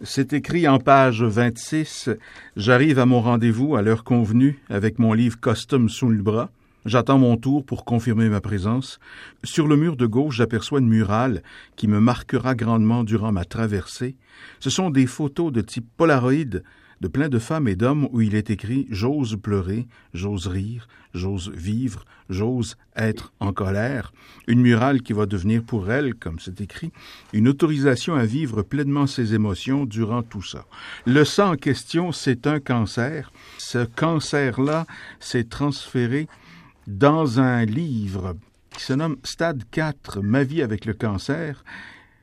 C'est écrit en page 26. J'arrive à mon rendez-vous à l'heure convenue avec mon livre costume sous le bras. J'attends mon tour pour confirmer ma présence. Sur le mur de gauche, j'aperçois une murale qui me marquera grandement durant ma traversée. Ce sont des photos de type Polaroid de plein de femmes et d'hommes où il est écrit J'ose pleurer, j'ose rire, j'ose vivre, j'ose être en colère. Une murale qui va devenir pour elle, comme c'est écrit, une autorisation à vivre pleinement ses émotions durant tout ça. Le sang en question, c'est un cancer. Ce cancer-là s'est transféré dans un livre qui se nomme Stade 4, Ma vie avec le cancer,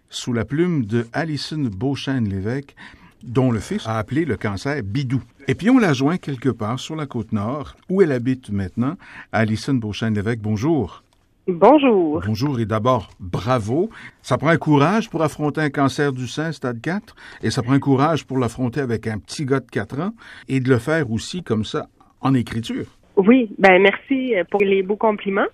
sous la plume de Alison Beauchesne-Lévesque, dont le fils a appelé le cancer Bidou. Et puis on l'a joint quelque part sur la côte nord, où elle habite maintenant. Alison Beauchesne-Lévesque, bonjour. Bonjour. Bonjour et d'abord, bravo. Ça prend un courage pour affronter un cancer du sein stade 4 et ça prend un courage pour l'affronter avec un petit gars de 4 ans et de le faire aussi comme ça en écriture. Oui, ben merci pour les beaux compliments.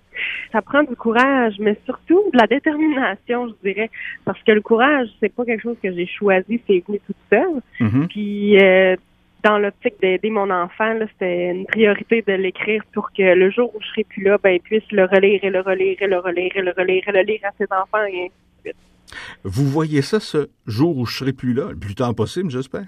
Ça prend du courage, mais surtout de la détermination, je dirais, parce que le courage, c'est pas quelque chose que j'ai choisi, c'est venu toute seule. Mhm. Puis euh, dans l'optique d'aider mon enfant, c'était une priorité de l'écrire pour que le jour où je serai plus là, ben il puisse le relire et le relire et le relire et le relire et le lire à ses enfants et ainsi de suite. Vous voyez ça ce jour où je serai plus là, le plus tard possible, j'espère?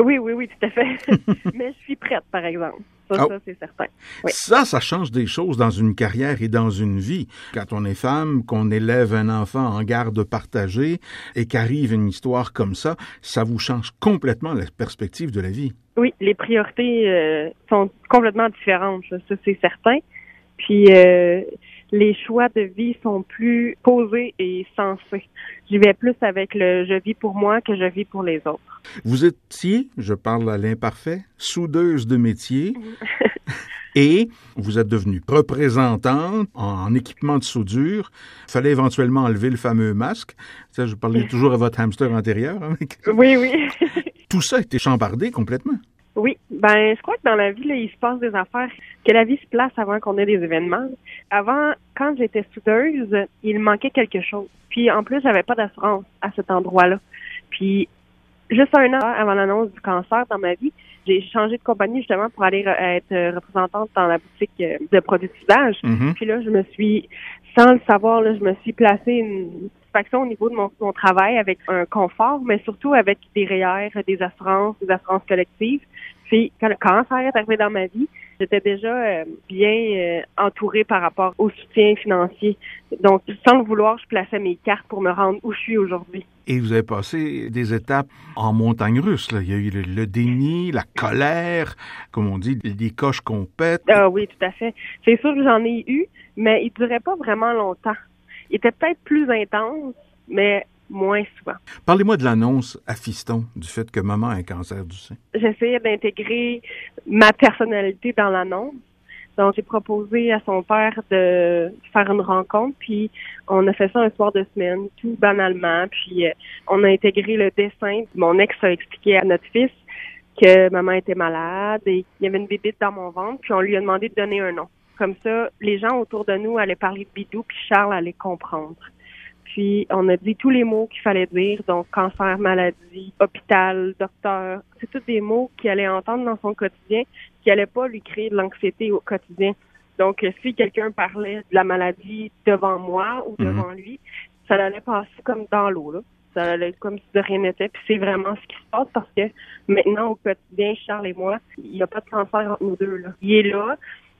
Oui, oui, oui, tout à fait. mais je suis prête, par exemple. Ça, Oh. ça c'est certain. Oui. Ça, ça change des choses dans une carrière et dans une vie. Quand on est femme, qu'on élève un enfant en garde partagée et qu'arrive une histoire comme ça, ça vous change complètement la perspective de la vie. Oui, les priorités euh, sont complètement différentes, ça, ça, c'est certain. Puis euh, les choix de vie sont plus posés et sensés. J'y vais plus avec le je vis pour moi que je vis pour les autres. Vous étiez, je parle à l'imparfait, soudeuse de métier et vous êtes devenue représentante en équipement de soudure. Il fallait éventuellement enlever le fameux masque. Ça, je parlais toujours à votre hamster intérieur. hein. Oui, oui. Tout ça a été chambardé complètement. Ben je crois que dans la vie, là, il se passe des affaires, que la vie se place avant qu'on ait des événements. Avant, quand j'étais soudeuse, il manquait quelque chose. Puis en plus, j'avais pas d'assurance à cet endroit-là. Puis juste un an avant l'annonce du cancer dans ma vie, j'ai changé de compagnie justement pour aller re- être représentante dans la boutique euh, de produits de soudage. Mhm. Puis là, je me suis, sans le savoir, là, je me suis placé une satisfaction au niveau de mon, mon travail avec un confort, mais surtout avec des REER, des assurances, des assurances collectives. Quand le cancer est arrivé dans ma vie, j'étais déjà euh, bien euh, entourée par rapport au soutien financier. Donc, sans le vouloir, je plaçais mes cartes pour me rendre où je suis aujourd'hui. Et vous avez passé des étapes en montagne russe. Là. Il y a eu le, le déni, la colère, comme on dit, les coches qu'on pète. Ah oui, tout à fait. C'est sûr que j'en ai eu, mais il durait pas vraiment longtemps. Il était peut-être plus intense, mais moins souvent. Parlez-moi de l'annonce à Fiston du fait que maman a un cancer du sein. J'essayais d'intégrer ma personnalité dans l'annonce. Donc, j'ai proposé à son père de faire une rencontre, puis on a fait ça un soir de semaine, tout banalement, puis euh, on a intégré le dessin. Mon ex a expliqué à notre fils que maman était malade et il y avait une bébite dans mon ventre, puis on lui a demandé de donner un nom. Comme ça, les gens autour de nous allaient parler de bidou, puis Charles allait comprendre. Puis on a dit tous les mots qu'il fallait dire, donc cancer, maladie, hôpital, docteur. C'est tous des mots qu'il allait entendre dans son quotidien, qui allaient pas lui créer de l'anxiété au quotidien. Donc si quelqu'un parlait de la maladie devant moi ou Mhm. devant lui, ça allait passer comme dans l'eau là. Ça allait être comme si de rien n'était. Puis c'est vraiment ce qui se passe parce que maintenant au quotidien, Charles et moi, il n'y a pas de cancer entre nous deux là. Il est là,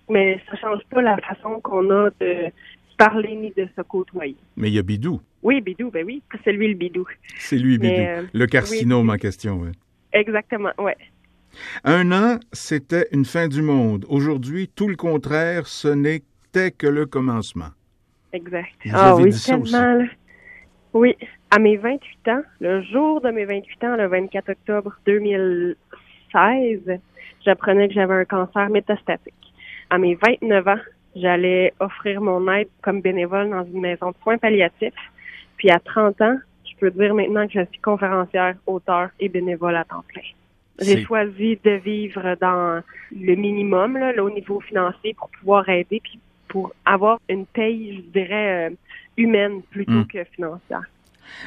mais ça change pas la façon qu'on a de parler ni de se côtoyer. Mais il y a Bidou. Oui, Bidou, ben oui, c'est lui le Bidou. C'est lui, Bidou. Mais, euh, le carcinome en question, oui. Exactement, ouais. Un an, c'était une fin du monde. Aujourd'hui, tout le contraire, ce n'était que le commencement. Exact. Vous ah oui, tellement. Oui, à mes 28 ans, le jour de mes 28 ans, le 24 octobre 2016, j'apprenais que j'avais un cancer métastatique. À mes 29 ans, j'allais offrir mon aide comme bénévole dans une maison de soins palliatifs. Puis à 30 ans, je peux dire maintenant que je suis conférencière, auteur et bénévole à temps plein. J'ai choisi de vivre dans le minimum, là, là, au niveau financier, pour pouvoir aider, puis pour avoir une paye, je dirais, euh, humaine plutôt Mm. que financière.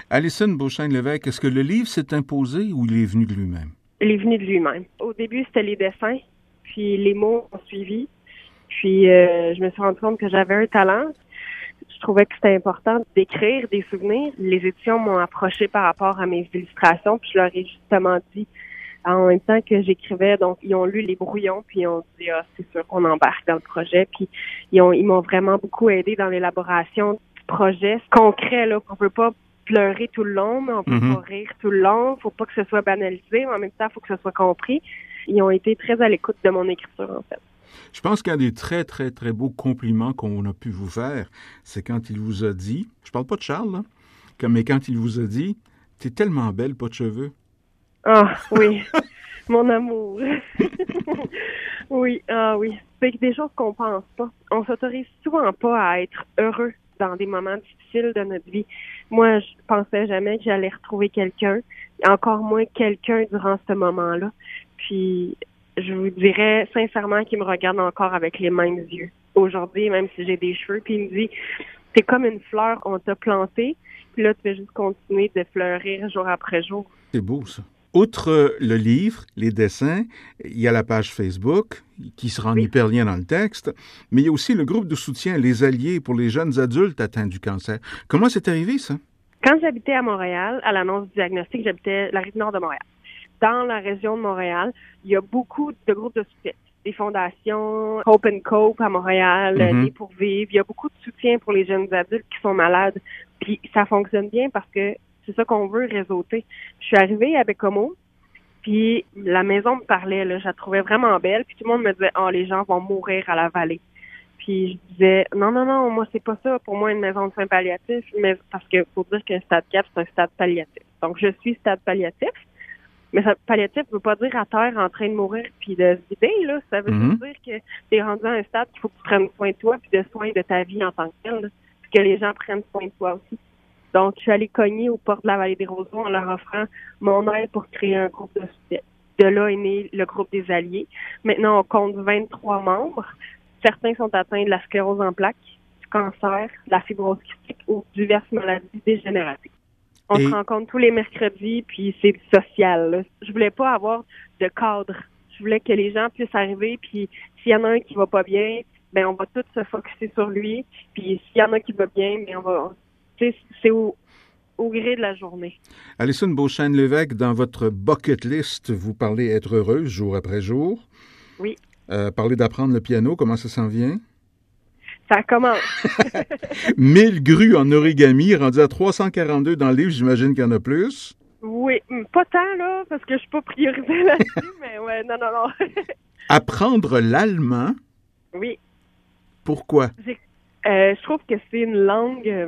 Alison Beauchesne-Lévesque, est-ce que le livre s'est imposé ou il est venu de lui-même? Il est venu de lui-même. Au début, c'était les dessins, puis les mots ont suivi. Puis euh, je me suis rendu compte que j'avais un talent. Je trouvais que c'était important d'écrire des souvenirs. Les éditions m'ont approché par rapport à mes illustrations, puis je leur ai justement dit en même temps que j'écrivais, donc ils ont lu les brouillons, puis ils ont dit ah c'est sûr qu'on embarque dans le projet, puis ils ont ils m'ont vraiment beaucoup aidé dans l'élaboration du projet concret là qu'on peut pas pleurer tout le long, mais on peut Mhm. pas rire tout le long, faut pas que ce soit banalisé, mais en même temps faut que ce soit compris. Ils ont été très à l'écoute de mon écriture en fait. Je pense qu'un des très, très, très beaux compliments qu'on a pu vous faire, c'est quand il vous a dit, je parle pas de Charles, là, mais quand il vous a dit, t'es tellement belle, pas de cheveux. Ah oui, mon amour. oui, ah oui. C'est des choses qu'on pense pas. On s'autorise souvent pas à être heureux dans des moments difficiles de notre vie. Moi, je pensais jamais que j'allais retrouver quelqu'un, encore moins quelqu'un durant ce moment-là. Puis, je vous dirais sincèrement qu'il me regarde encore avec les mêmes yeux. Aujourd'hui, même si j'ai des cheveux, puis il me dit, c'est comme une fleur, on t'a plantée, puis là, tu vas juste continuer de fleurir jour après jour. C'est beau, ça. Outre euh, le livre, les dessins, il y a la page Facebook, qui sera en Oui. hyperlien dans le texte, mais il y a aussi le groupe de soutien Les Alliés pour les jeunes adultes atteints du cancer. Comment c'est arrivé, ça? Quand j'habitais à Montréal, à l'annonce du diagnostic, j'habitais la rive nord de Montréal. Dans la région de Montréal, il y a beaucoup de groupes de soutien. Des fondations, Hope and Cope à Montréal, Mhm. Les pour vivre. Il y a beaucoup de soutien pour les jeunes adultes qui sont malades. Puis ça fonctionne bien parce que c'est ça qu'on veut réseauter. Je suis arrivée à Bécomo, puis la maison me parlait, là, je la trouvais vraiment belle. Puis tout le monde me disait, oh, les gens vont mourir à la vallée. Puis je disais, non, non, non, moi, c'est pas ça. Pour moi, une maison de soins palliatifs, mais parce que faut dire qu'un stade 4, c'est un stade palliatif. Donc, je suis stade palliatif. Mais ça, palliatif veut pas dire à terre en train de mourir puis de se vider, là. Ça veut Mhm. dire que t'es rendu à un stade qu'il faut que tu prennes soin de toi puis de soin de ta vie en tant que telle. Puis que les gens prennent soin de toi aussi. Donc, je suis allée cogner aux portes de la Vallée des Roseaux en leur offrant mon aide pour créer un groupe de soutien. De là est né le groupe des Alliés. Maintenant, on compte 23 membres. Certains sont atteints de la sclérose en plaques, du cancer, de la fibrose cystique ou diverses maladies dégénératives. On Et- se rencontre tous les mercredis, puis c'est social. là. Je voulais pas avoir de cadre. Je voulais que les gens puissent arriver, puis s'il y en a un qui va pas bien, ben on va tous se focuser sur lui. Puis s'il y en a qui va bien, ben on va. tu sais, C'est au, au gré de la journée. Alison Beauchesne-Lévesque, dans votre bucket list, vous parlez être heureuse jour après jour. Oui. Euh, parlez d'apprendre le piano, comment ça s'en vient? Ça commence. 1000 grues en origami, rendu à 342 dans le livre, j'imagine qu'il y en a plus. Oui, hum, pas tant là, parce que je suis pas priorisée là-dessus, mais ouais, non, non, non. Apprendre l'allemand, oui, pourquoi? Euh, je trouve que c'est une langue euh,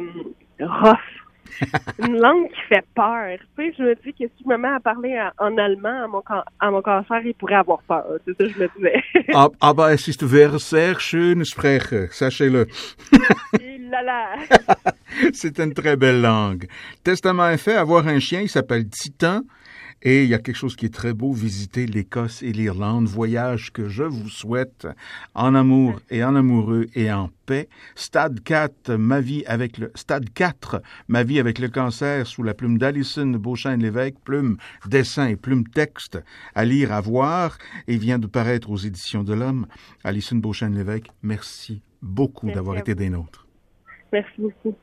rough. une langue qui fait peur. Tu sais, je me dis que si je me mets à parler en, en allemand à mon, à mon cancer, il pourrait avoir peur. C'est ça que je me disais. Ah, aber es ist sehr, sehr schön Sprache, sachez-le. C'est une très belle langue. Testament est fait, avoir un chien, il s'appelle Titan. Et il y a quelque chose qui est très beau, visiter l'Écosse et l'Irlande, voyage que je vous souhaite en amour et en amoureux et en paix. Stade 4, ma vie avec le, stade 4, ma vie avec le cancer sous la plume d'Alison Beauchesne-Lévesque, plume dessin et plume texte à lire, à voir et vient de paraître aux éditions de l'Homme. Alison Beauchesne-Lévesque, merci beaucoup d'avoir été des nôtres. Merci beaucoup.